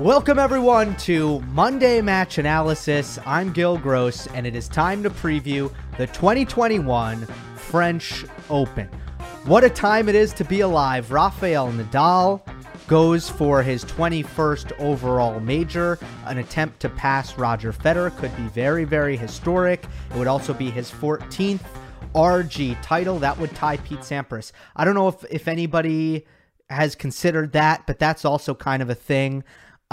Welcome, everyone, to Monday Match Analysis. I'm Gil Gross, and it is time to preview the 2021 French Open. What a time it is to be alive. Rafael Nadal goes for his 21st overall major. An attempt to pass Roger Federer could be very, very historic. It would also be his 14th RG title. That would tie Pete Sampras. I don't know if, if anybody has considered that, but that's also kind of a thing.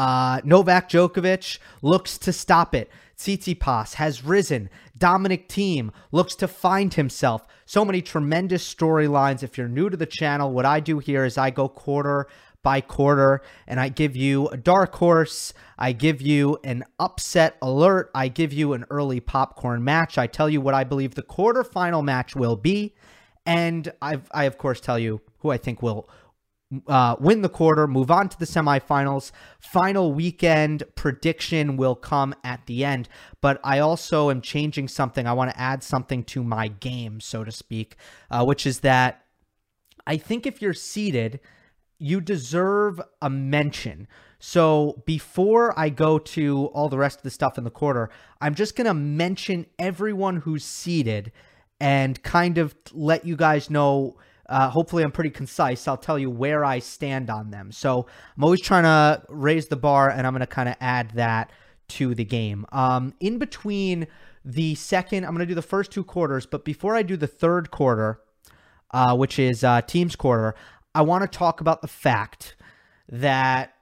Uh, Novak Djokovic looks to stop it. Tsitsipas has risen. Dominic Thiem looks to find himself. So many tremendous storylines. If you're new to the channel, what I do here is I go quarter by quarter and I give you a dark horse. I give you an upset alert. I give you an early popcorn match. I tell you what I believe the quarterfinal match will be. And I've, I, of course, tell you who I think will uh, win the quarter, move on to the semifinals. Final weekend prediction will come at the end, but I also am changing something. I want to add something to my game, so to speak, uh, which is that I think if you're seated, you deserve a mention. So before I go to all the rest of the stuff in the quarter, I'm just going to mention everyone who's seated and kind of let you guys know uh, hopefully, I'm pretty concise. I'll tell you where I stand on them. So I'm always trying to raise the bar, and I'm going to kind of add that to the game. Um, in between the second, I'm going to do the first two quarters, but before I do the third quarter, uh, which is uh, Thiem's quarter, I want to talk about the fact that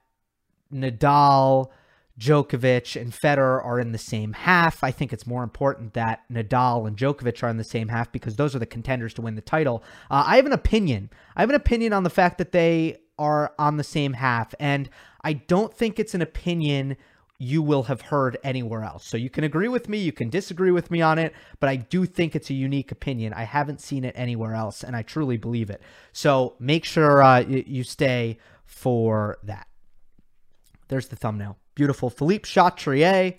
Nadal Djokovic and Federer are in the same half. I think it's more important that Nadal and Djokovic are in the same half because those are the contenders to win the title. Uh, I have an opinion. I have an opinion on the fact that they are on the same half, and I don't think it's an opinion you will have heard anywhere else. So you can agree with me, you can disagree with me on it, but I do think it's a unique opinion. I haven't seen it anywhere else, and I truly believe it. So make sure uh, you stay for that. There's the thumbnail beautiful Philippe Chatrier.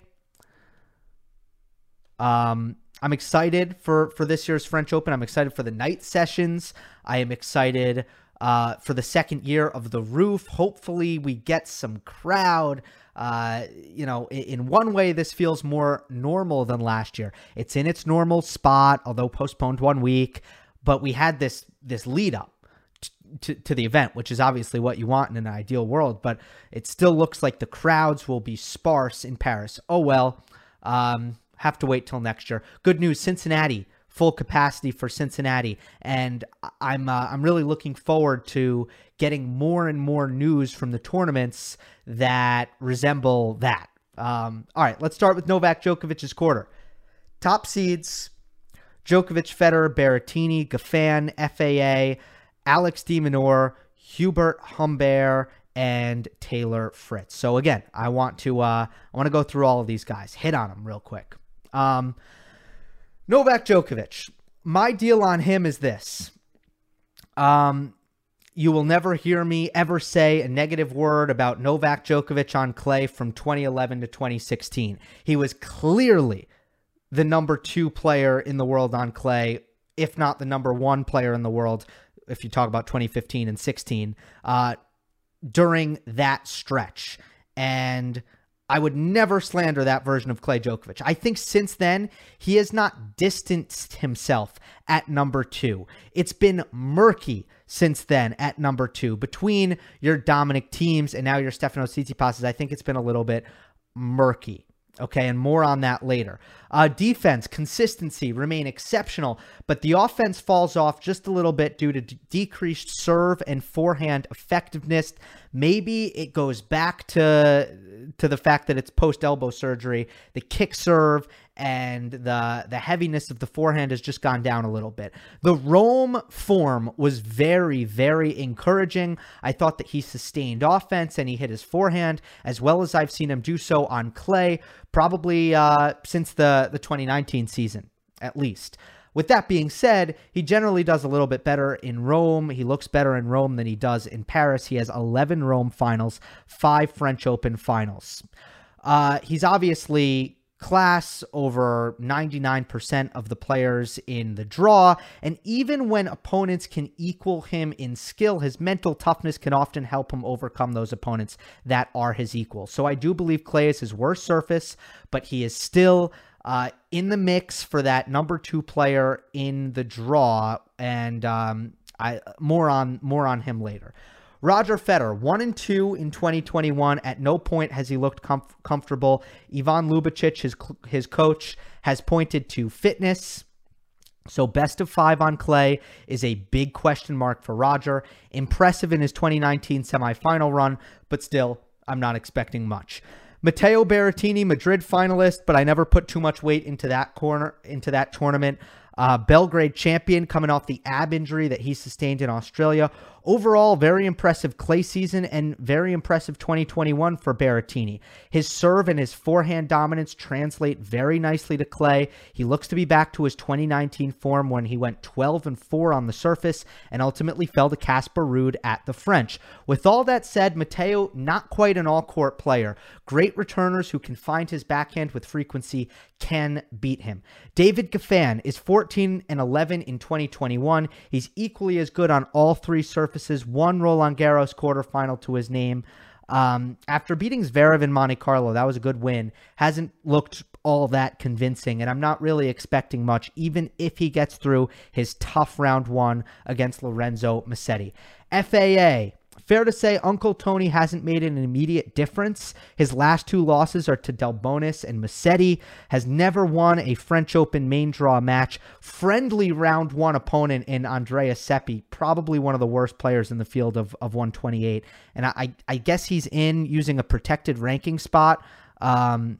Um, I'm excited for for this year's French Open. I'm excited for the night sessions. I am excited uh, for the second year of the roof. Hopefully, we get some crowd. Uh, you know, in, one way, this feels more normal than last year. It's in its normal spot, although postponed one week. But we had this this lead up to, to the event, which is obviously what you want in an ideal world, but it still looks like the crowds will be sparse in Paris. Oh well, um, have to wait till next year. Good news, Cincinnati full capacity for Cincinnati, and I'm uh, I'm really looking forward to getting more and more news from the tournaments that resemble that. Um, all right, let's start with Novak Djokovic's quarter. Top seeds: Djokovic, Federer, Berrettini, Goffin, FAA. Alex de Hubert Humbert, and Taylor Fritz. So again, I want to uh, I want to go through all of these guys, hit on them real quick. Um, Novak Djokovic. My deal on him is this. Um, you will never hear me ever say a negative word about Novak Djokovic on clay from 2011 to 2016. He was clearly the number two player in the world on clay, if not the number one player in the world if you talk about 2015 and 16, uh, during that stretch. And I would never slander that version of Clay Djokovic. I think since then, he has not distanced himself at number two. It's been murky since then at number two. Between your Dominic Thiems and now your Stefano Tsitsipas, I think it's been a little bit murky. Okay, and more on that later. Uh, defense, consistency remain exceptional, but the offense falls off just a little bit due to d- decreased serve and forehand effectiveness. Maybe it goes back to to the fact that it's post elbow surgery. The kick serve and the the heaviness of the forehand has just gone down a little bit. The Rome form was very very encouraging. I thought that he sustained offense and he hit his forehand as well as I've seen him do so on clay probably uh, since the the 2019 season at least. With that being said, he generally does a little bit better in Rome. He looks better in Rome than he does in Paris. He has 11 Rome finals, five French Open finals. Uh, he's obviously class over 99% of the players in the draw. And even when opponents can equal him in skill, his mental toughness can often help him overcome those opponents that are his equal. So I do believe Clay is his worst surface, but he is still. Uh, in the mix for that number two player in the draw, and um, I more on more on him later. Roger Federer, one and two in 2021. At no point has he looked comf- comfortable. Ivan Lubicic, his his coach, has pointed to fitness. So best of five on clay is a big question mark for Roger. Impressive in his 2019 semifinal run, but still, I'm not expecting much. Matteo Berrettini, Madrid finalist, but I never put too much weight into that corner into that tournament. Uh, Belgrade champion coming off the ab injury that he sustained in Australia. Overall, very impressive clay season and very impressive 2021 for Berrettini. His serve and his forehand dominance translate very nicely to clay. He looks to be back to his 2019 form when he went 12 and 4 on the surface and ultimately fell to Casper Ruud at the French. With all that said, Matteo not quite an all-court player. Great returners who can find his backhand with frequency can beat him. David Goffin is 14 and 11 in 2021. He's equally as good on all three surfaces surfaces, one Roland Garros quarterfinal to his name. Um, after beating Zverev in Monte Carlo, that was a good win. Hasn't looked all that convincing, and I'm not really expecting much, even if he gets through his tough round one against Lorenzo Musetti. FAA, Fair to say, Uncle Tony hasn't made an immediate difference. His last two losses are to Delbonis and Musetti, Has never won a French Open main draw match. Friendly round one opponent in Andrea Seppi, probably one of the worst players in the field of, of 128. And I, I guess he's in using a protected ranking spot. Um,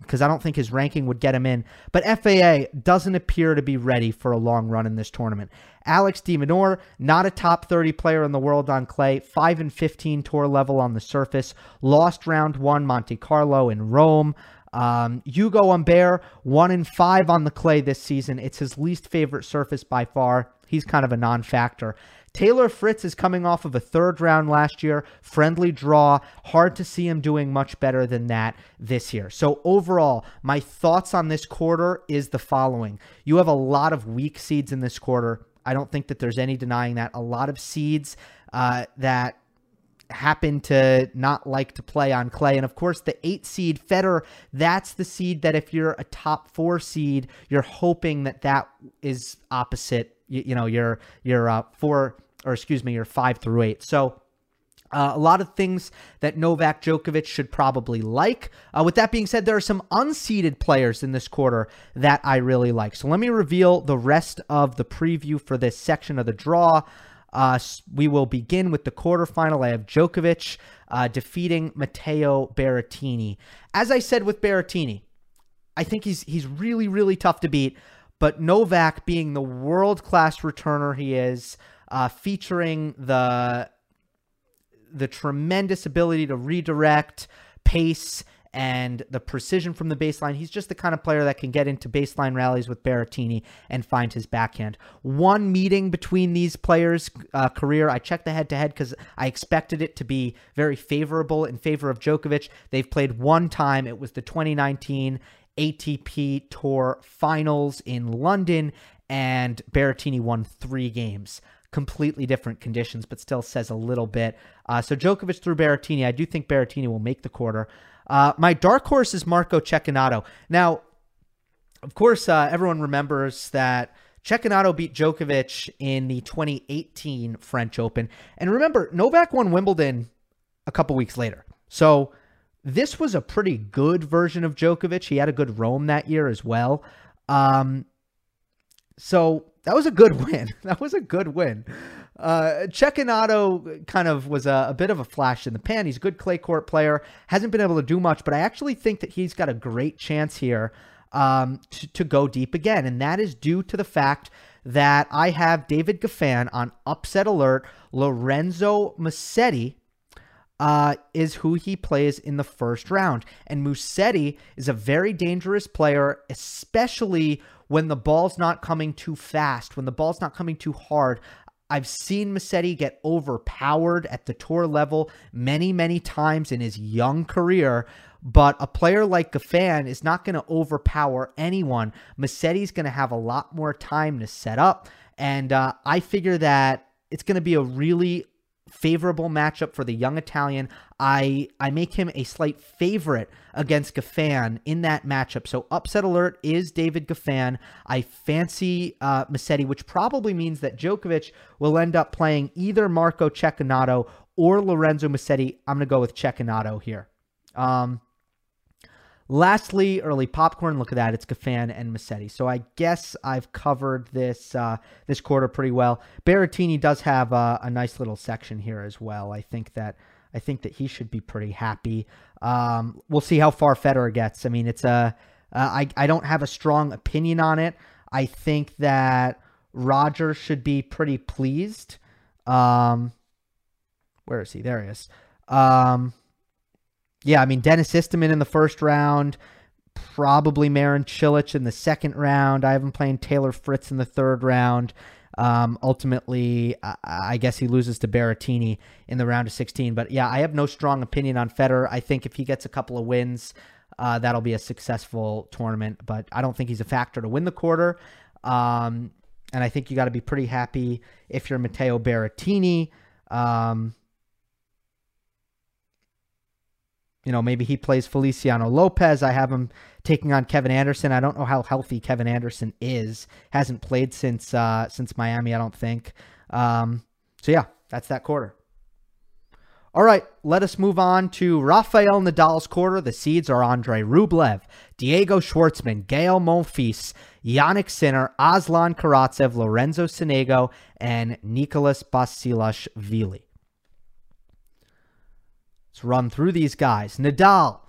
because I don't think his ranking would get him in. But FAA doesn't appear to be ready for a long run in this tournament. Alex de Minaur, not a top 30 player in the world on clay, 5 and 15 tour level on the surface, lost round 1 Monte Carlo in Rome. Um, Hugo Humbert, 1 and 5 on the clay this season. It's his least favorite surface by far. He's kind of a non factor. Taylor Fritz is coming off of a third round last year, friendly draw. Hard to see him doing much better than that this year. So, overall, my thoughts on this quarter is the following you have a lot of weak seeds in this quarter. I don't think that there's any denying that. A lot of seeds uh, that happen to not like to play on clay. And of course, the eight seed Federer, that's the seed that if you're a top four seed, you're hoping that that is opposite. You, you know, you're you're uh, four or excuse me, you're five through eight. So uh, a lot of things that Novak Djokovic should probably like. Uh, with that being said, there are some unseeded players in this quarter that I really like. So let me reveal the rest of the preview for this section of the draw. Uh, we will begin with the quarterfinal. I have Djokovic uh, defeating Matteo Berrettini. As I said with Berrettini, I think he's he's really really tough to beat. But Novak, being the world class returner he is, uh, featuring the the tremendous ability to redirect, pace, and the precision from the baseline. He's just the kind of player that can get into baseline rallies with Berrettini and find his backhand. One meeting between these players' uh, career, I checked the head to head because I expected it to be very favorable in favor of Djokovic. They've played one time. It was the 2019 ATP Tour Finals in London, and Berrettini won three games completely different conditions, but still says a little bit. Uh, so Djokovic through Berrettini. I do think Berrettini will make the quarter. Uh, my dark horse is Marco Cecchinato. Now, of course, uh, everyone remembers that Cecchinato beat Djokovic in the 2018 French Open. And remember, Novak won Wimbledon a couple weeks later. So this was a pretty good version of Djokovic. He had a good Rome that year as well. Um, so that was a good win. That was a good win. Uh, Cecchinato kind of was a, a, bit of a flash in the pan. He's a good clay court player. Hasn't been able to do much, but I actually think that he's got a great chance here um, to, to go deep again. And that is due to the fact that I have David Goffin on upset alert. Lorenzo Musetti uh, is who he plays in the first round. And Musetti is a very dangerous player, especially when the ball's not coming too fast, when the ball's not coming too hard. I've seen Musetti get overpowered at the tour level many, many times in his young career. But a player like Goffin is not going to overpower anyone. Musetti's going to have a lot more time to set up. And uh, I figure that it's going to be a really favorable matchup for the young Italian. I I make him a slight favorite against Goffin in that matchup. So upset alert is David Goffin. I fancy uh, Musetti, which probably means that Djokovic will end up playing either Marco Cecchinato or Lorenzo Musetti. I'm going to go with Cecchinato here. Um, Lastly, early popcorn. Look at that. It's Goffin and Musetti. So I guess I've covered this uh, this quarter pretty well. Berrettini does have a, a, nice little section here as well. I think that I think that he should be pretty happy. Um, we'll see how far Federer gets. I mean, it's a uh, I I don't have a strong opinion on it. I think that Roger should be pretty pleased. Um, where is he? There he is. Um, yeah, I mean Denis Istomin in the first round, probably Marin Cilic in the second round. I haven't played Taylor Fritz in the third round. Um, ultimately, I, I guess he loses to Berrettini in the round of 16. But yeah, I have no strong opinion on Federer. I think if he gets a couple of wins, uh, that'll be a successful tournament. But I don't think he's a factor to win the quarter. Um, and I think you got to be pretty happy if you're Matteo Berrettini. Um, you know, maybe he plays Feliciano Lopez. I have him taking on Kevin Anderson. I don't know how healthy Kevin Anderson is. Hasn't played since uh, since Miami, I don't think. Um, so yeah, that's that quarter. All right, let us move on to Rafael Nadal's quarter. The seeds are Andre Rublev, Diego Schwartzman, Gael Monfils, Jannik Sinner, Aslan Karatsev, Lorenzo Sonego, and Nicholas Basilashvili. Let's run through these guys. Nadal.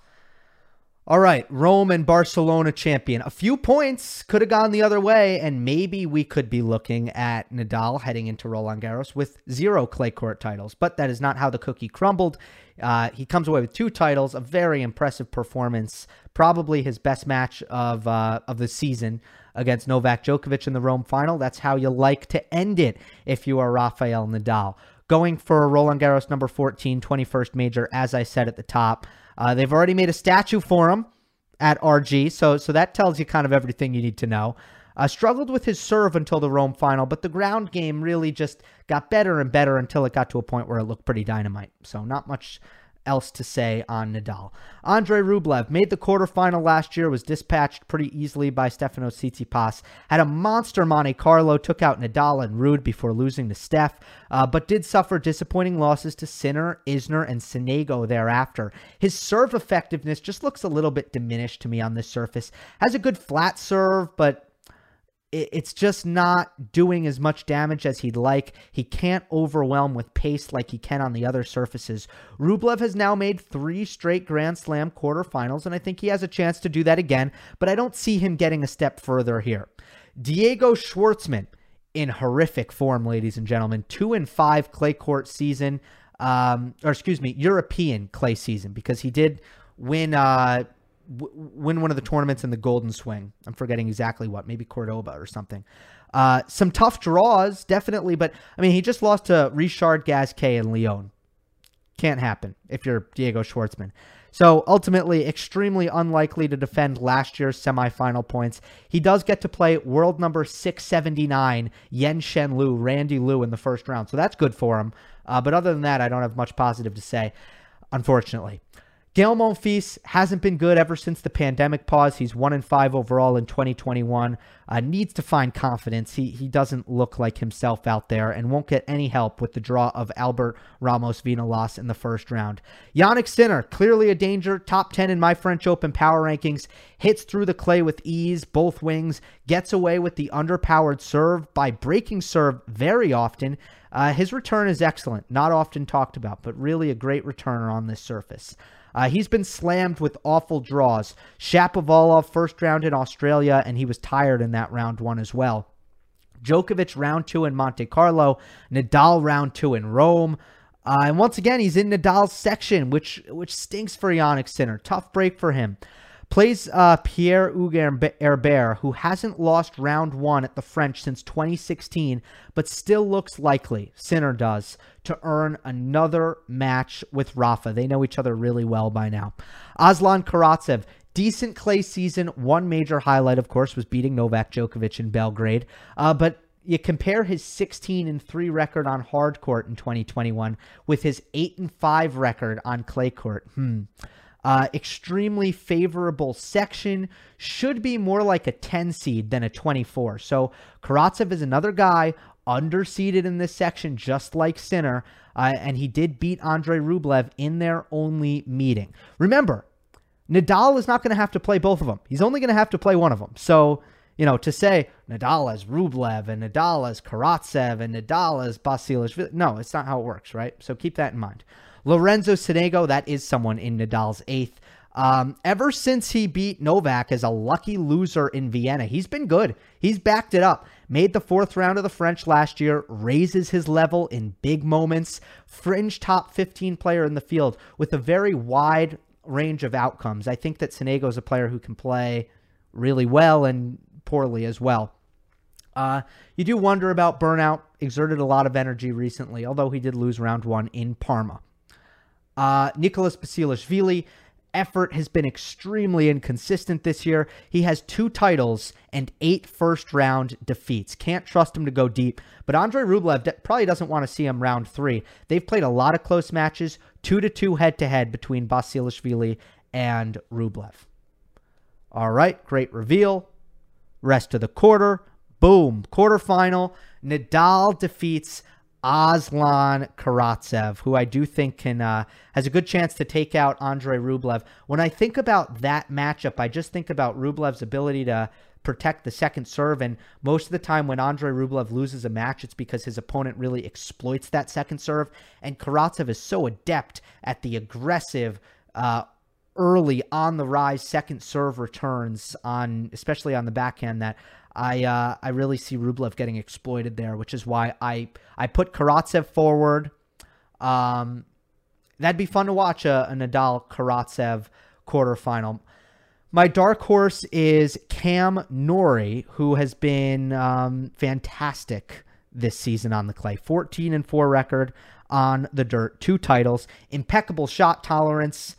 All right, Rome and Barcelona champion. A few points could have gone the other way, and maybe we could be looking at Nadal heading into Roland Garros with zero clay court titles. But that is not how the cookie crumbled. Uh, he comes away with two titles, a very impressive performance, probably his best match of uh, of the season against Novak Djokovic in the Rome final. That's how you like to end it if you are Rafael Nadal going for Roland Garros number 14, 21st major, as I said at the top. Uh, they've already made a statue for him at RG, so so that tells you kind of everything you need to know. Uh, struggled with his serve until the Rome final, but the ground game really just got better and better until it got to a point where it looked pretty dynamite. So not much else to say on Nadal. Andre Rublev made the quarterfinal last year, was dispatched pretty easily by Stefano Tsitsipas. Had a monster Monte Carlo, took out Nadal and Ruud before losing to Steph, uh, but did suffer disappointing losses to Sinner, Isner, and Sonego thereafter. His serve effectiveness just looks a little bit diminished to me on this surface. Has a good flat serve, but it's just not doing as much damage as he'd like. He can't overwhelm with pace like he can on the other surfaces. Rublev has now made three straight Grand Slam quarterfinals, and I think he has a chance to do that again, but I don't see him getting a step further here. Diego Schwartzman in horrific form, ladies and gentlemen. Two and five clay court season, um, or excuse me, European clay season, because he did win uh, win one of the tournaments in the Golden Swing. I'm forgetting exactly what, maybe Cordoba or something. Uh, some tough draws, definitely, but I mean, he just lost to Richard Gasquet and Lyon. Can't happen if you're Diego Schwartzman. So ultimately, extremely unlikely to defend last year's semifinal points. He does get to play world number 679, Yen Shen Lu, Randy Liu in the first round. So that's good for him. Uh, but other than that, I don't have much positive to say, unfortunately. Gael Monfils hasn't been good ever since the pandemic pause. He's one in five overall in 2021. Uh, needs to find confidence. He he doesn't look like himself out there, and won't get any help with the draw of Albert Ramos Vinolas in the first round. Jannik Sinner, clearly a danger. Top 10 in my French Open power rankings. Hits through the clay with ease, both wings. Gets away with the underpowered serve by breaking serve very often. Uh, his return is excellent, not often talked about, but really a great returner on this surface. Uh, he's been slammed with awful draws. Shapovalov first round in Australia, and he was tired in that round one as well. Djokovic round two in Monte Carlo, Nadal round two in Rome. Uh, and once again, he's in Nadal's section, which which stinks for Jannik Sinner. Tough break for him. Plays uh, Pierre Hugues Herbert, who hasn't lost round one at the French since 2016, but still looks likely, Sinner does, to earn another match with Rafa. They know each other really well by now. Aslan Karatsev, decent clay season. One major highlight, of course, was beating Novak Djokovic in Belgrade. Uh, but you compare his 16 and 3 record on hard court in 2021 with his 8 and 5 record on clay court. Hmm. Uh, extremely favorable section. Should be more like a 10 seed than a 24. So Karatsev is another guy underseeded in this section, just like Sinner. Uh, and he did beat Andre Rublev in their only meeting. Remember, Nadal is not going to have to play both of them. He's only going to have to play one of them. So, you know, to say Nadal as Rublev and Nadal as Karatsev and Nadal as Basilashvili, no, it's not how it works, right? So keep that in mind. Lorenzo Sonego, that is someone in Nadal's eighth. Um, ever since he beat Novak as a lucky loser in Vienna, he's been good. He's backed it up. Made the fourth round of the French last year, raises his level in big moments, fringe top 15 player in the field with a very wide range of outcomes. I think that Sonego is a player who can play really well and poorly as well. Uh, you do wonder about burnout. Exerted a lot of energy recently, although he did lose round one in Parma. Uh, Nicholas Basilashvili, effort has been extremely inconsistent this year. He has two titles and eight first round defeats. Can't trust him to go deep. But Andre Rublev probably doesn't want to see him round three. They've played a lot of close matches, two to two head to head between Basilashvili and Rublev. All right, great reveal. Rest of the quarter. Boom. Quarterfinal. Nadal defeats Aslan Karatsev, who I do think can uh, has a good chance to take out Andre Rublev. When I think about that matchup, I just think about Rublev's ability to protect the second serve. And most of the time, when Andre Rublev loses a match, it's because his opponent really exploits that second serve. And Karatsev is so adept at the aggressive, uh, early on the rise second serve returns on, especially on the backhand, that I uh, I really see Rublev getting exploited there, which is why I I put Karatsev forward. Um, that'd be fun to watch a, a Nadal Karatsev quarterfinal. My dark horse is Cam Norrie, who has been um, fantastic this season on the clay. 14 and 4 record on the dirt, two titles, impeccable shot tolerance,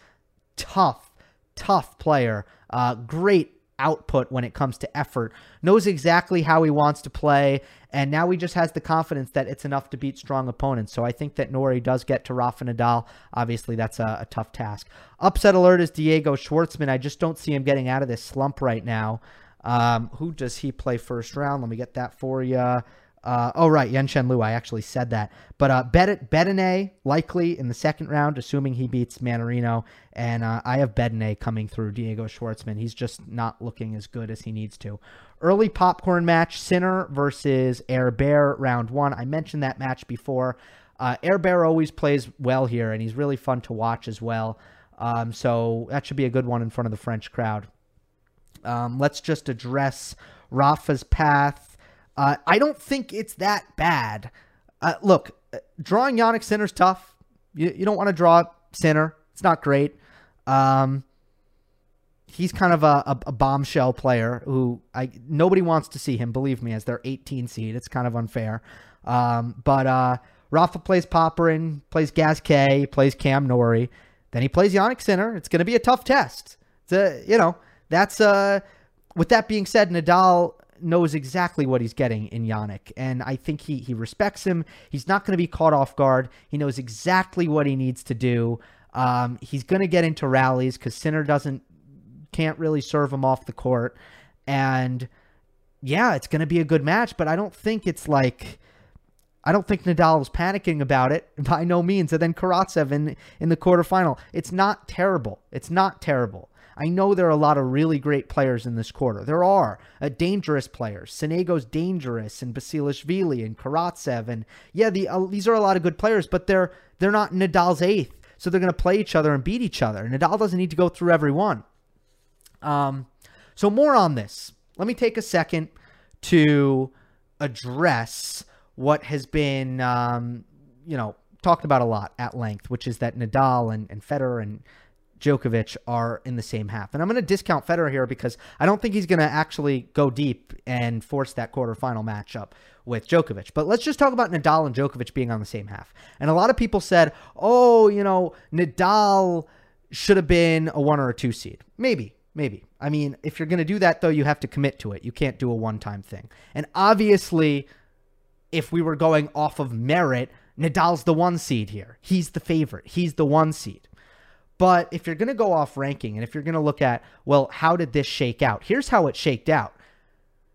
tough, tough player, uh, great output when it comes to effort, knows exactly how he wants to play, and now he just has the confidence that it's enough to beat strong opponents. So I think that Norrie does get to Rafa Nadal. Obviously, that's a, a tough task. Upset alert is Diego Schwartzman. I just don't see him getting out of this slump right now. Um, who does he play first round? Let me get that for you. Uh, oh, right. Yen-Hsun Liu. I actually said that. But uh, Bedene likely in the second round, assuming he beats Mannarino. And uh, I have Bedene coming through Diego Schwartzman. He's just not looking as good as he needs to. Early popcorn match Sinner versus Herbert, round one. I mentioned that match before. Uh, Bear always plays well here, and he's really fun to watch as well. Um, so that should be a good one in front of the French crowd. Um, let's just address Rafa's path. Uh, I don't think it's that bad. Uh, look, uh, drawing Jannik Sinner's tough. You, you don't want to draw Sinner. It's not great. Um, he's kind of a, a, a, bombshell player who I nobody wants to see him. Believe me, as their 18 seed, it's kind of unfair. Um, but uh, Rafa plays Popyrin, plays Gasquet, plays Cam Norrie. then he plays Jannik Sinner. It's going to be a tough test. It's a, you know that's uh. With that being said, Nadal knows exactly what he's getting in Jannik, and I think he he respects him. He's not going to be caught off guard. He knows exactly what he needs to do. Um, he's going to get into rallies because Sinner doesn't can't really serve him off the court, and yeah, it's going to be a good match. But I don't think it's like. I don't think Nadal was panicking about it by no means. And then Karatsev in in the quarterfinal. It's not terrible. It's not terrible. I know there are a lot of really great players in this quarter. There are uh, dangerous players. Sonego's dangerous, and Basilashvili and Karatsev, and yeah, the, uh, these are a lot of good players, but they're they're not Nadal's eighth, so they're going to play each other and beat each other. Nadal doesn't need to go through every one. Um, so more on this. Let me take a second to address what has been, um, you know, talked about a lot at length, which is that Nadal and, and Federer and Djokovic are in the same half. And I'm going to discount Federer here because I don't think he's going to actually go deep and force that quarterfinal matchup with Djokovic. But let's just talk about Nadal and Djokovic being on the same half. And a lot of people said, oh, you know, Nadal should have been a one or a two seed. Maybe, maybe. I mean, if you're going to do that, though, you have to commit to it. You can't do a one time thing. And obviously, if we were going off of merit, Nadal's the one seed here. He's the favorite. He's the one seed. But if you're going to go off ranking and if you're going to look at, well, how did this shake out? Here's how it shaked out.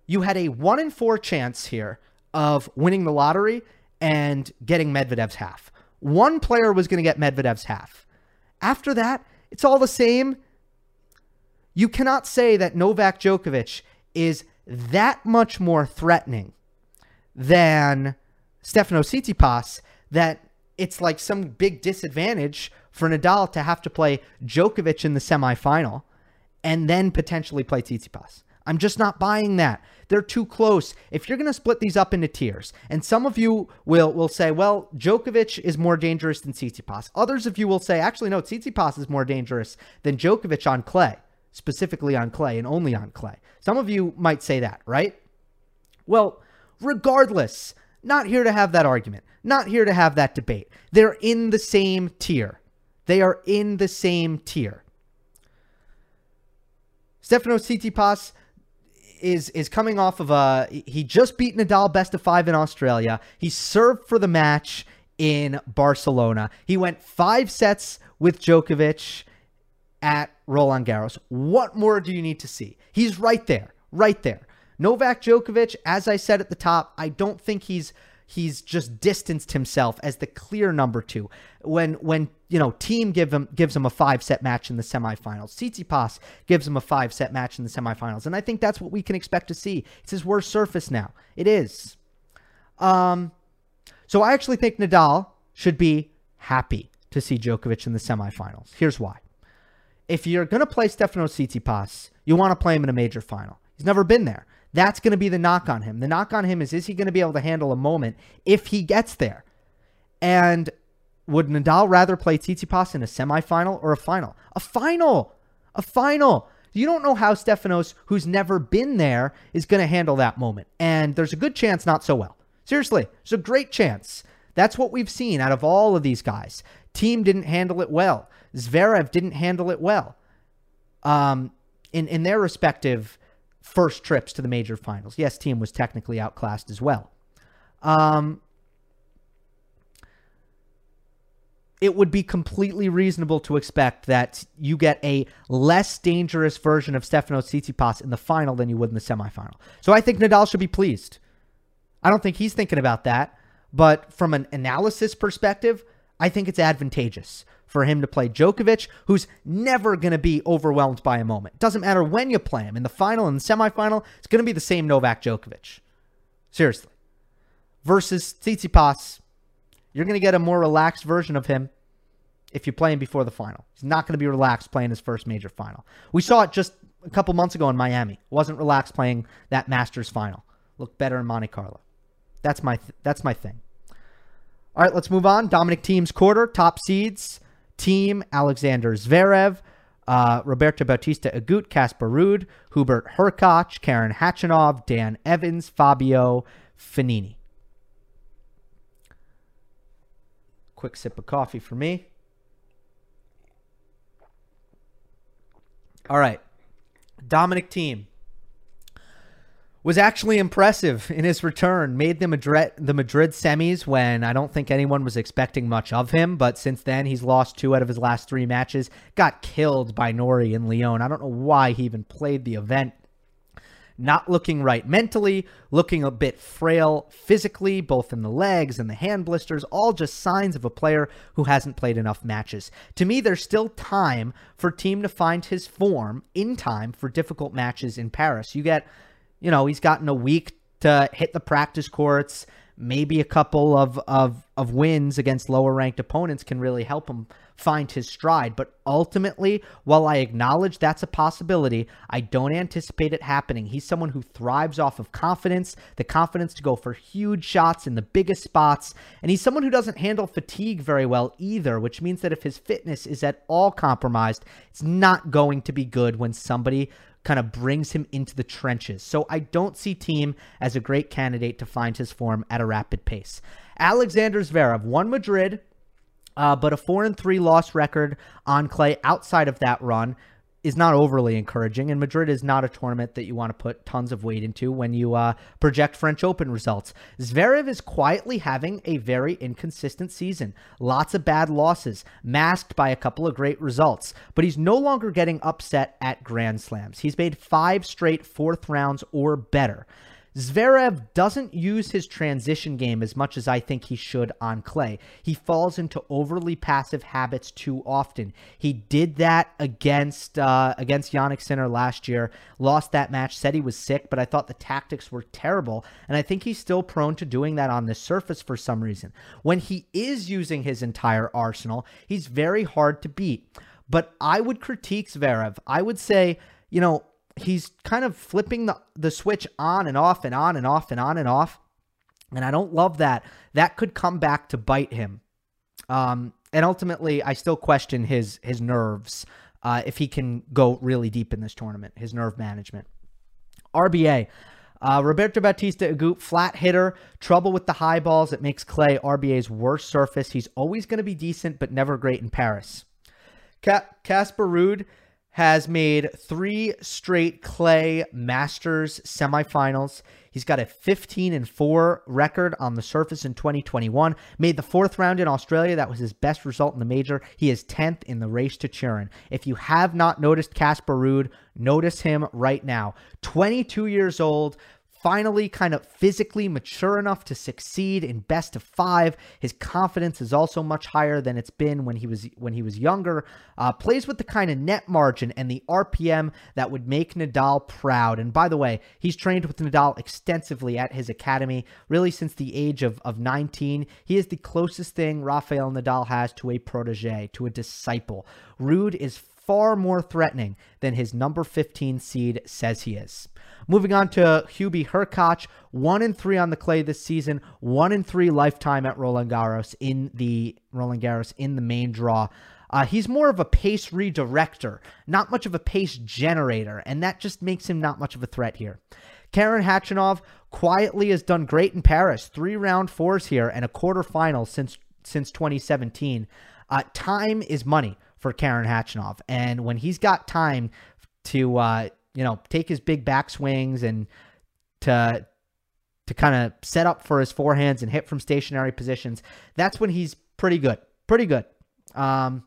You had a one in four chance here of winning the lottery and getting Medvedev's half. One player was going to get Medvedev's half. After that, it's all the same. You cannot say that Novak Djokovic is that much more threatening than Stefano Tsitsipas that it's like some big disadvantage for Nadal to have to play Djokovic in the semifinal and then potentially play Tsitsipas. I'm just not buying that. They're too close. If you're going to split these up into tiers, and some of you will will say, well, Djokovic is more dangerous than Tsitsipas. Others of you will say, actually, no, Tsitsipas is more dangerous than Djokovic on clay, specifically on clay and only on clay. Some of you might say that, right? Well, regardless, not here to have that argument. Not here to have that debate. They're in the same tier. They are in the same tier. Stefano Tsitsipas is is coming off of a he just beat Nadal best of 5 in Australia. He served for the match in Barcelona. He went 5 sets with Djokovic at Roland Garros. What more do you need to see? He's right there. Right there. Novak Djokovic, as I said at the top, I don't think he's he's just distanced himself as the clear number two. When when you know Thiem give him gives him a five set match in the semifinals, Tsitsipas gives him a five set match in the semifinals, and I think that's what we can expect to see. It's his worst surface now. It is. Um, so I actually think Nadal should be happy to see Djokovic in the semifinals. Here's why. If you're going to play Stefano Tsitsipas, you want to play him in a major final. He's never been there. That's going to be the knock on him. The knock on him is is he going to be able to handle a moment if he gets there? And would Nadal rather play Tsitsipas in a semifinal or a final? A final. A final. You don't know how Stefanos, who's never been there, is going to handle that moment. And there's a good chance not so well. Seriously, there's a great chance. That's what we've seen out of all of these guys. Thiem didn't handle it well. Zverev didn't handle it well. Um, in in their respective first trips to the major finals. Yes, Thiem was technically outclassed as well. Um, it would be completely reasonable to expect that you get a less dangerous version of Stefanos Tsitsipas in the final than you would in the semifinal. So I think Nadal should be pleased. I don't think he's thinking about that, but from an analysis perspective, I think it's advantageous for him to play Djokovic, who's never going to be overwhelmed by a moment. Doesn't matter when you play him in the final and the semifinal, it's going to be the same Novak Djokovic. Seriously. Versus Tsitsipas, you're going to get a more relaxed version of him if you play him before the final. He's not going to be relaxed playing his first major final. We saw it just a couple months ago in Miami. Wasn't relaxed playing that Masters final. Looked better in Monte Carlo. That's my th- that's my thing. All right, let's move on. Dominic Thiem's quarter, top seeds. Thiem, Alexander Zverev, uh, Roberto Bautista Agut, Casper Ruud, Hubert Hurkacz, Karen Khachanov, Dan Evans, Fabio Fognini. Quick sip of coffee for me. All right. Dominic Thiem was actually impressive in his return. Made the Madrid the Madrid semis when I don't think anyone was expecting much of him, but since then he's lost two out of his last three matches. Got killed by Norrie in Lyon. I don't know why he even played the event. Not looking right mentally, looking a bit frail physically, both in the legs and the hand blisters, all just signs of a player who hasn't played enough matches. To me, there's still time for Thiem to find his form in time for difficult matches in Paris. You get you know, he's gotten a week to hit the practice courts, maybe a couple of, of, of wins against lower ranked opponents can really help him find his stride. But ultimately, while I acknowledge that's a possibility, I don't anticipate it happening. He's someone who thrives off of confidence, the confidence to go for huge shots in the biggest spots. And he's someone who doesn't handle fatigue very well either, which means that if his fitness is at all compromised, it's not going to be good when somebody kind of brings him into the trenches. So I don't see Thiem as a great candidate to find his form at a rapid pace. Alexander Zverev won Madrid, uh, but a four and three loss record on clay outside of that run is not overly encouraging, and Madrid is not a tournament that you want to put tons of weight into when you uh, project French Open results. Zverev is quietly having a very inconsistent season. Lots of bad losses, masked by a couple of great results, but he's no longer getting upset at Grand Slams. He's made five straight fourth rounds or better. Zverev doesn't use his transition game as much as I think he should on clay. He falls into overly passive habits too often. He did that against uh, against Jannik Sinner last year. Lost that match. Said he was sick, but I thought the tactics were terrible, and I think he's still prone to doing that on the surface for some reason. When he is using his entire arsenal, he's very hard to beat. But I would critique Zverev. I would say, you know, he's kind of flipping the, the switch on and off and on and off and on and off. And I don't love that. That could come back to bite him. Um, and ultimately, I still question his his nerves uh, if he can go really deep in this tournament, his nerve management. RBA. Uh, Roberto Bautista Agut, flat hitter, trouble with the high balls. It makes clay RBA's worst surface. He's always going to be decent, but never great in Paris. Casper Ruud, has made three straight clay masters semifinals. He's got a 15 and 4 record on the surface in 2021. Made the fourth round in Australia. That was his best result in the major. He is 10th in the race to Turin. If you have not noticed Casper Ruud, notice him right now. 22 years old, finally kind of physically mature enough to succeed in best of five. His confidence is also much higher than it's been when he was when he was younger. Uh, plays with the kind of net margin and the RPM that would make Nadal proud. And by the way, he's trained with Nadal extensively at his academy, really since the age of, of 19. He is the closest thing Rafael Nadal has to a protege, to a disciple. Ruud is far more threatening than his number 15 seed says he is. Moving on to Hubie Hurkacz, one and three on the clay this season, one and three lifetime at Roland Garros in the Roland Garros in the main draw. Uh, he's more of a pace redirector, not much of a pace generator, and that just makes him not much of a threat here. Karen Khachanov quietly has done great in Paris, three round fours here and a quarterfinal since since 2017. Uh, time is money for Karen Khachanov, and when he's got time to uh, you know, take his big back swings and to to kind of set up for his forehands and hit from stationary positions. That's when he's pretty good. Pretty good. Um,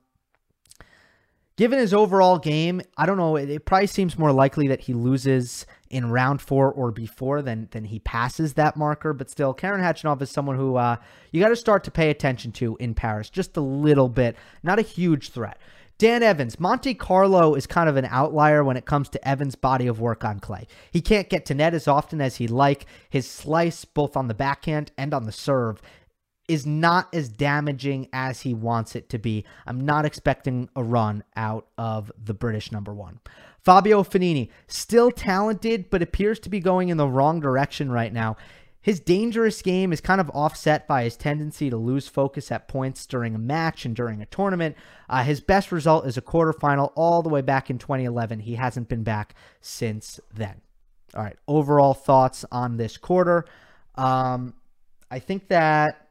given his overall game, I don't know. It, it, probably seems more likely that he loses in round four or before than than he passes that marker. But still, Karen Khachanov is someone who uh, you got to start to pay attention to in Paris, just a little bit. Not a huge threat. Dan Evans, Monte Carlo is kind of an outlier when it comes to Evans' body of work on clay. He can't get to net as often as he'd like. His slice, both on the backhand and on the serve, is not as damaging as he wants it to be. I'm not expecting a run out of the British number one. Fabio Fognini, still talented, but appears to be going in the wrong direction right now. His dangerous game is kind of offset by his tendency to lose focus at points during a match and during a tournament. Uh, his best result is a quarterfinal all the way back in 2011. He hasn't been back since then. All right, overall thoughts on this quarter. Um, I think that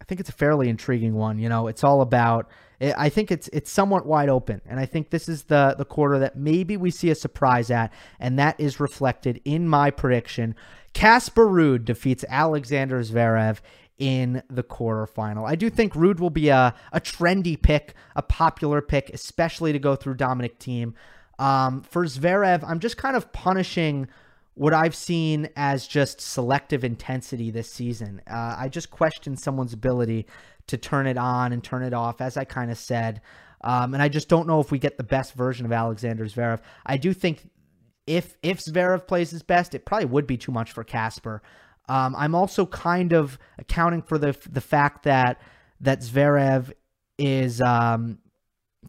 I think it's a fairly intriguing one. You know, it's all about. I think it's it's somewhat wide open, and I think this is the the quarter that maybe we see a surprise at, and that is reflected in my prediction. Casper Ruud defeats Alexander Zverev in the quarterfinal. I do think Ruud will be a, a trendy pick, a popular pick, especially to go through Dominic Thiem. Um, for Zverev, I'm just kind of punishing what I've seen as just selective intensity this season. Uh, I just question someone's ability to turn it on and turn it off, as I kind of said. Um, and I just don't know if we get the best version of Alexander Zverev. I do think if if Zverev plays his best, it probably would be too much for Casper. Um, I'm also kind of accounting for the the fact that that Zverev is um,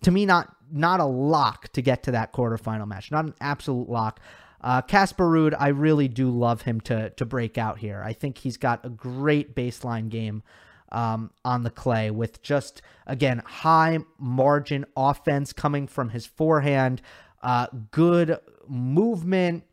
to me not not a lock to get to that quarterfinal match, not an absolute lock. Uh, Casper Ruud, I really do love him to to break out here. I think he's got a great baseline game um, on the clay with just again high margin offense coming from his forehand, uh, good movement,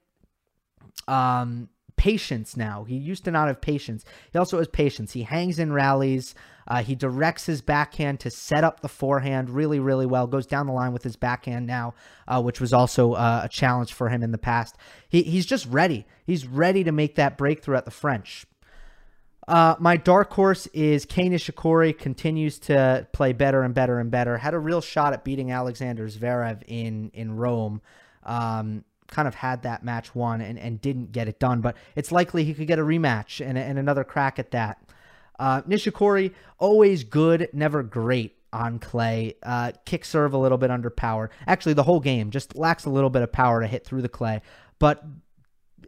um, patience now. He used to not have patience. He also has patience. He hangs in rallies. Uh, he directs his backhand to set up the forehand really, really well. Goes down the line with his backhand now, uh, which was also uh, a challenge for him in the past. He, he's just ready. He's ready to make that breakthrough at the French. Uh, my dark horse is Kei Nishikori. Continues to play better and better and better. Had a real shot at beating Alexander Zverev in in Rome. Um, kind of had that match won and, and didn't get it done. But it's likely he could get a rematch and, and another crack at that. Uh, Nishikori, always good, never great on clay. Uh, kick serve a little bit under power. Actually, the whole game just lacks a little bit of power to hit through the clay, but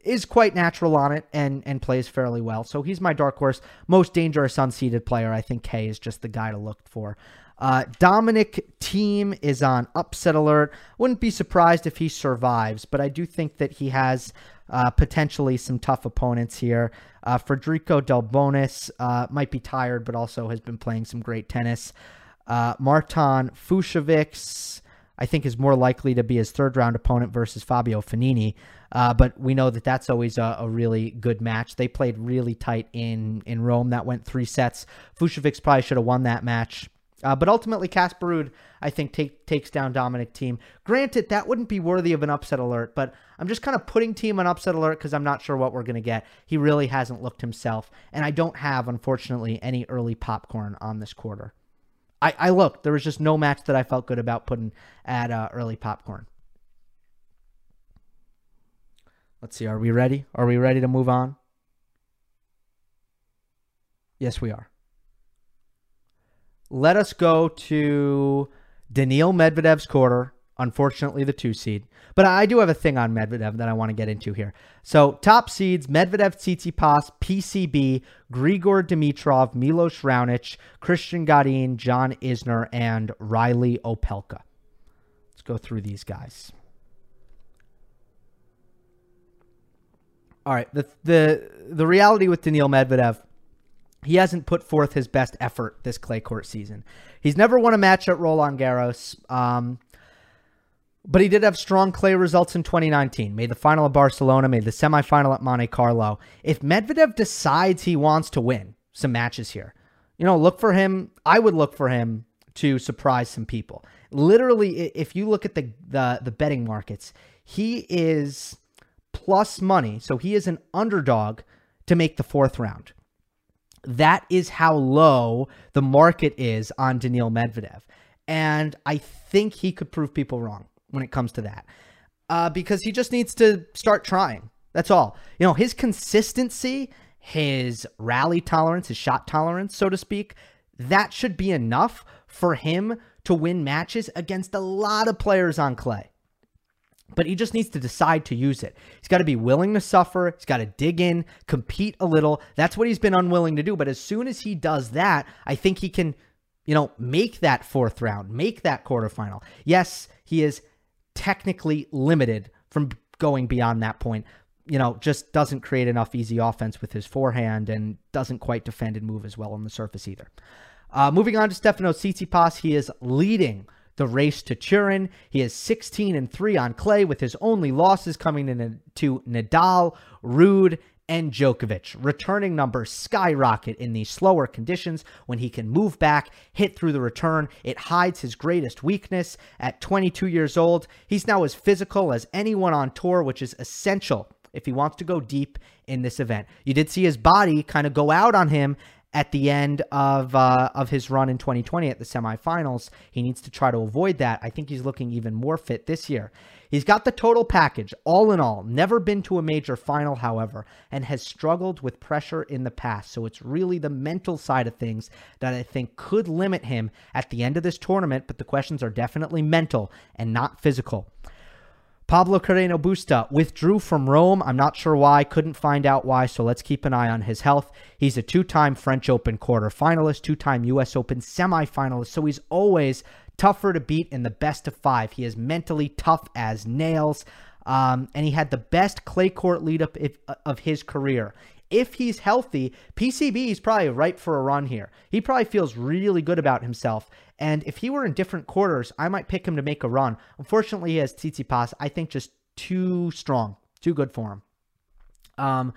is quite natural on it and and plays fairly well. So he's my dark horse. Most dangerous unseeded player. I think Kei is just the guy to look for. Uh, Dominic Thiem is on upset alert. Wouldn't be surprised if he survives, but I do think that he has uh, potentially some tough opponents here. Uh, Federico Delbonis uh, might be tired, but also has been playing some great tennis. Uh, Marton Fucsovics, I think, is more likely to be his third round opponent versus Fabio Fognini. Uh, but we know that that's always a, a, really good match. They played really tight in in Rome. That went three sets. Fucsovics probably should have won that match. Uh, but ultimately, Casper Ruud, I think, take, takes down Dominic Thiem. Granted, that wouldn't be worthy of an upset alert, but I'm just kind of putting Thiem on upset alert because I'm not sure what we're going to get. He really hasn't looked himself, and I don't have, unfortunately, any early popcorn on this quarter. I, I looked. There was just no match that I felt good about putting at uh, early popcorn. Let's see. Are we ready? Are we ready to move on? Yes, we are let us go to Daniil Medvedev's quarter. Unfortunately, the two seed. But I do have a thing on Medvedev that I want to get into here. So, top seeds Medvedev, Tsitsipas, PCB, Grigor Dimitrov, Milos Raonic, Christian Garin, John Isner, and Riley Opelka. Let's go through these guys. All right, the the the reality with Daniil Medvedev he hasn't put forth his best effort this clay court season. He's never won a match at Roland Garros, um, but he did have strong clay results in 2019. Made the final of Barcelona, made the semifinal at Monte Carlo. If Medvedev decides he wants to win some matches here, you know, look for him. I would look for him to surprise some people. Literally, if you look at the the, the betting markets, he is plus money, so he is an underdog to make the fourth round. That is how low the market is on Daniil Medvedev. And I think he could prove people wrong when it comes to that uh, because he just needs to start trying. That's all. You know, his consistency, his rally tolerance, his shot tolerance, so to speak, that should be enough for him to win matches against a lot of players on clay. But he just needs to decide to use it. He's got to be willing to suffer. He's got to dig in, compete a little. That's what he's been unwilling to do. But as soon as he does that, I think he can, you know, make that fourth round, make that quarterfinal. Yes, he is technically limited from going beyond that point. You know, just doesn't create enough easy offense with his forehand and doesn't quite defend and move as well on the surface either. Uh, moving on to Stefano Tsitsipas, he is leading the race to Turin. He is 16 and 3 on clay, with his only losses coming in uh, to Nadal, Ruud, and Djokovic. Returning numbers skyrocket in these slower conditions when he can move back, hit through the return. It hides his greatest weakness. At 22 years old, he's now as physical as anyone on tour, which is essential if he wants to go deep in this event. You did see his body kind of go out on him at the end of uh, of his run in 2020 at the semifinals. He needs to try to avoid that. I think he's looking even more fit this year. He's got the total package, all in all. Never been to a major final, however, and has struggled with pressure in the past. So it's really the mental side of things that I think could limit him at the end of this tournament. But the questions are definitely mental and not physical. Pablo Carreno Busta withdrew from Rome. I'm not sure why, couldn't find out why, so let's keep an eye on his health. He's a two time French Open quarterfinalist, two time US Open semifinalist, so he's always tougher to beat in the best of five. He is mentally tough as nails, um, and he had the best clay court lead up of his career. If he's healthy, PCB is probably ripe for a run here. He probably feels really good about himself. And if he were in different quarters, I might pick him to make a run. Unfortunately, he has Tsitsipas. I think just too strong, too good for him. Um,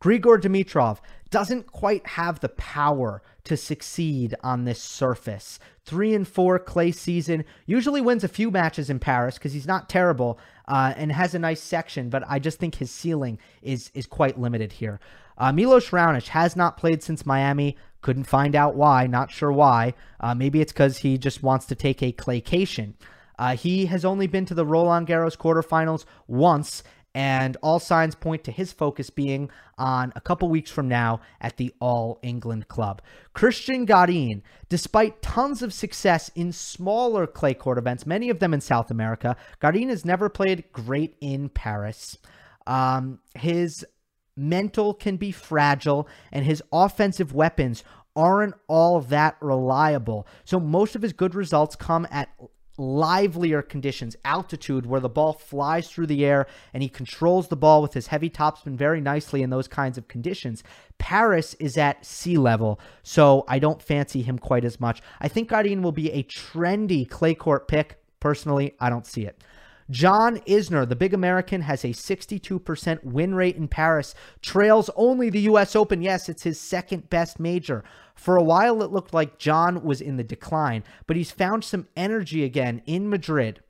Grigor Dimitrov doesn't quite have the power to succeed on this surface. Three and four clay season, usually wins a few matches in Paris because he's not terrible uh, and has a nice section, but I just think his ceiling is is quite limited here. Uh, Milos Raonic has not played since Miami. Couldn't find out why. Not sure why. Uh, maybe it's because he just wants to take a claycation. Uh, he has only been to the Roland Garros quarterfinals once, and all signs point to his focus being on a couple weeks from now at the All England Club. Christian Garin, despite tons of success in smaller clay court events, many of them in South America, Garin has never played great in Paris. Um, his mental can be fragile, and his offensive weapons aren't all that reliable. So most of his good results come at livelier conditions, altitude where the ball flies through the air and he controls the ball with his heavy topspin very nicely in those kinds of conditions. Paris is at sea level, so I don't fancy him quite as much. I think Garin will be a trendy clay court pick. Personally, I don't see it. John Isner, the big American, has a 62% win rate in Paris, trails only the U.S. Open. Yes, it's his second best major. For a while, it looked like John was in the decline, but he's found some energy again in Madrid.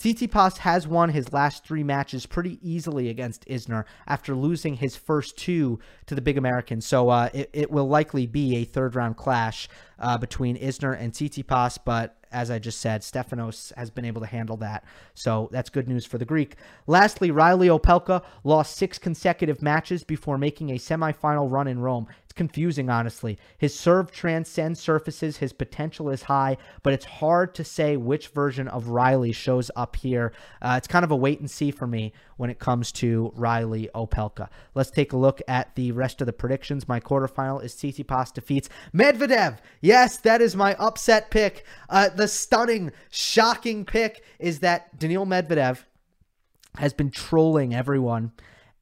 Tsitsipas has won his last three matches pretty easily against Isner after losing his first two to the big American. So uh, it, it will likely be a third round clash uh, between Isner and Tsitsipas, but as I just said, Stefanos has been able to handle that. So that's good news for the Greek. Lastly, Riley Opelka lost six consecutive matches before making a semifinal run in Rome. It's confusing, honestly. His serve transcends surfaces, his potential is high, but it's hard to say which version of Riley shows up here. Uh, it's kind of a wait and see for me when it comes to Riley Opelka. Let's take a look at the rest of the predictions. My quarterfinal is Tsitsipas defeats Medvedev. Yes, that is my upset pick. Uh, the stunning, shocking pick is that Daniil Medvedev has been trolling everyone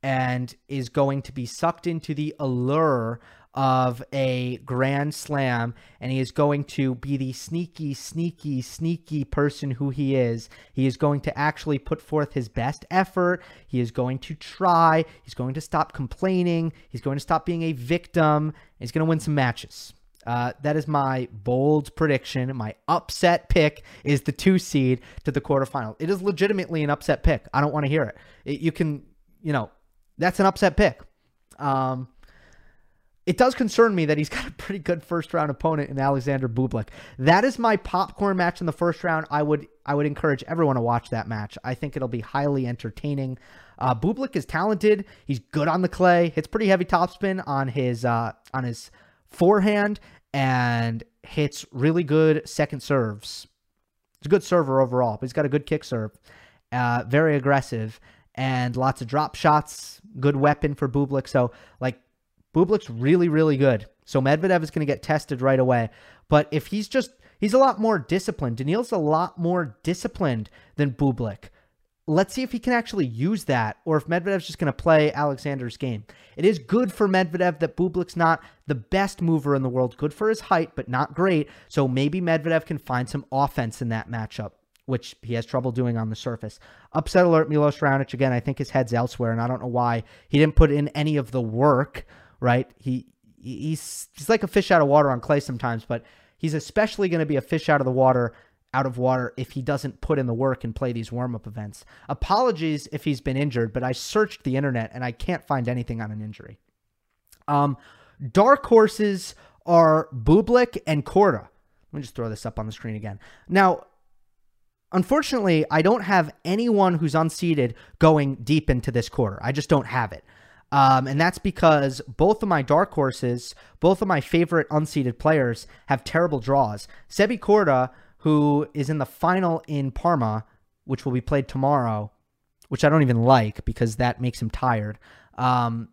and is going to be sucked into the allure of a grand slam and he is going to be the sneaky sneaky sneaky person who he is he is going to actually put forth his best effort he is going to try he's going to stop complaining he's going to stop being a victim he's going to win some matches uh, that is my bold prediction. My upset pick is the two seed to the quarterfinal. It is legitimately an upset pick. I don't want to hear it. it. You can, you know, that's an upset pick. Um, it does concern me that he's got a pretty good first round opponent in Alexander Bublik. That is my popcorn match in the first round. I would I would encourage everyone to watch that match. I think it'll be highly entertaining. Uh, Bublik is talented. He's good on the clay. Hits pretty heavy topspin on his uh, on his forehand and hits really good second serves. He's a good server overall, but he's got a good kick serve. Uh, very aggressive and lots of drop shots. Good weapon for Bublik. So like Bublik's really, really good. So Medvedev is going to get tested right away. But if he's just, he's a lot more disciplined. Daniil's a lot more disciplined than Bublik. Let's see if he can actually use that or if Medvedev's just going to play Alexander's game. It is good for Medvedev that Bublik's not the best mover in the world. Good for his height, but not great. So maybe Medvedev can find some offense in that matchup which he has trouble doing on the surface. Upset alert, Milos Raonic again. I think his head's elsewhere, and I don't know why he didn't put in any of the work right? He he's he's like a fish out of water on clay sometimes, but he's especially going to be a fish out of the water out of water if he doesn't put in the work and play these warm-up events. Apologies if he's been injured, but I searched the internet and I can't find anything on an injury. Um, dark horses are Bublik and Korda. Let me just throw this up on the screen again. Now, unfortunately, I don't have anyone who's unseeded going deep into this quarter. I just don't have it. Um, and that's because both of my dark horses, both of my favorite unseeded players, have terrible draws. Sebi Korda, who is in the final in Parma, which will be played tomorrow, which I don't even like because that makes him tired. Um,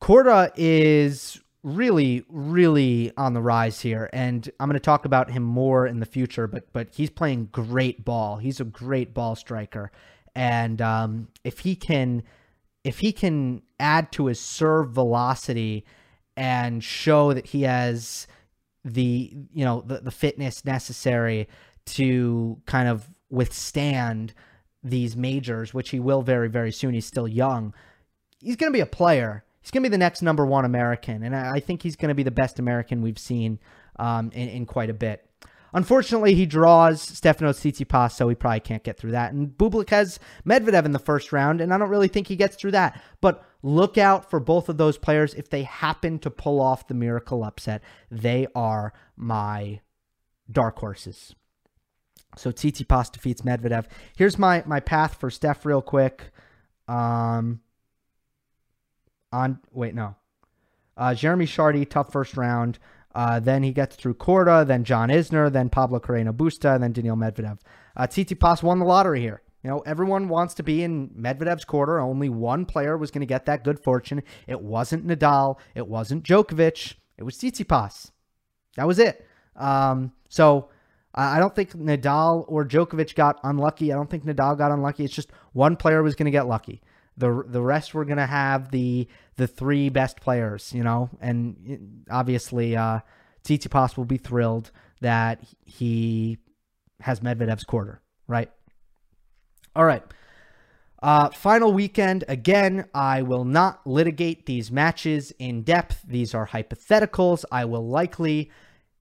Korda is really, really on the rise here, and I'm going to talk about him more in the future. But but he's playing great ball. He's a great ball striker, and um, if he can, if he can add to his serve velocity and show that he has the you know the, the fitness necessary to kind of withstand these majors, which he will very very soon. He's still young. He's going to be a player he's going to be the next number one American, and I, think he's going to be the best American we've seen um, in, in quite a bit. Unfortunately, he draws Stefanos Tsitsipas, so he probably can't get through that. And Bublik has Medvedev in the first round, and I don't really think he gets through that. But look out for both of those players. If they happen to pull off the miracle upset, they are my dark horses. So Tsitsipas defeats Medvedev. Here's my my path for Steph real quick. Um, on wait no, uh, Jeremy Chardy tough first round. Uh, then he gets through Korda, then John Isner, then Pablo Carreno Busta, and then Daniil Medvedev. Uh, Tsitsipas won the lottery here. You know, everyone wants to be in Medvedev's quarter. Only one player was going to get that good fortune. It wasn't Nadal. It wasn't Djokovic. It was Tsitsipas. That was it. Um, so I don't think Nadal or Djokovic got unlucky. I don't think Nadal got unlucky. It's just one player was going to get lucky. The the rest we're gonna have the the three best players, you know, and obviously uh, Tsitsipas will be thrilled that he has Medvedev's quarter, right? All right. Uh, final weekend. Again, I will not litigate these matches in depth. These are hypotheticals. I will likely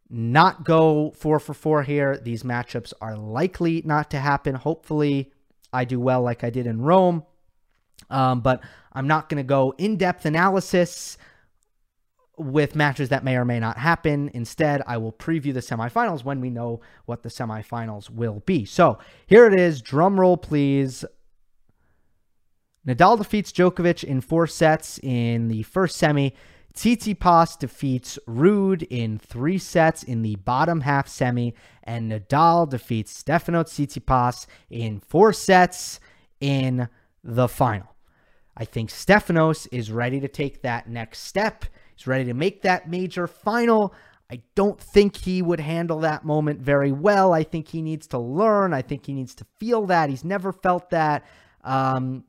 not go four for four here. These matchups are likely not to happen. Hopefully, I do well like I did in Rome. Um, but I'm not going to go in depth analysis with matches that may or may not happen. Instead, I will preview the semifinals when we know what the semifinals will be. So here it is. Drum roll, please. Nadal defeats Djokovic in four sets in the first semi. Tsitsipas defeats Ruud in three sets in the bottom half semi, and Nadal defeats Stefanos Tsitsipas in four sets in the final. I think Stefanos is ready to take that next step. He's ready to make that major final. I don't think he would handle that moment very well. I think he needs to learn. I think he needs to feel that. He's never felt that. Um,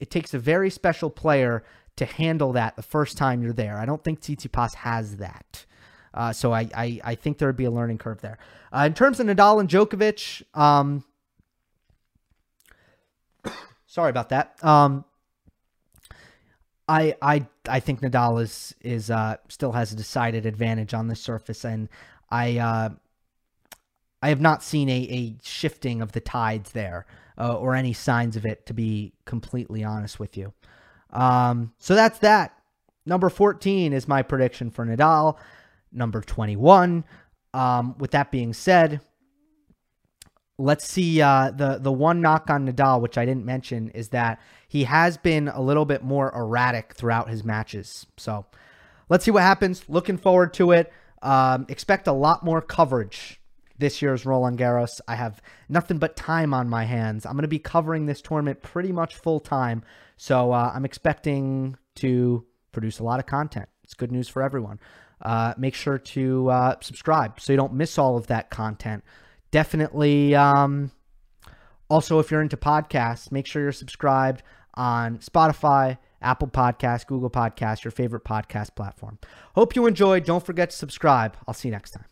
it takes a very special player to handle that the first time you're there. I don't think Tsitsipas has that. Uh, so I, I, I think there would be a learning curve there. Uh, in terms of Nadal and Djokovic, um, sorry about that. Um, I I I think Nadal is is uh, still has a decided advantage on the surface, and I uh, I have not seen a, a shifting of the tides there uh, or any signs of it. To be completely honest with you, um, so that's that. Number fourteen is my prediction for Nadal. Number twenty one. Um, with that being said, let's see uh, the the one knock on Nadal, which I didn't mention, is that he has been a little bit more erratic throughout his matches. So let's see what happens. Looking forward to it. Um, expect a lot more coverage this year's Roland Garros. I have nothing but time on my hands. I'm going to be covering this tournament pretty much full time. So uh, I'm expecting to produce a lot of content. It's good news for everyone. Uh, make sure to uh, subscribe so you don't miss all of that content definitely um, also if you're into podcasts make sure you're subscribed on spotify apple podcast google podcast your favorite podcast platform. Hope you enjoyed. Don't forget to subscribe. I'll see you next time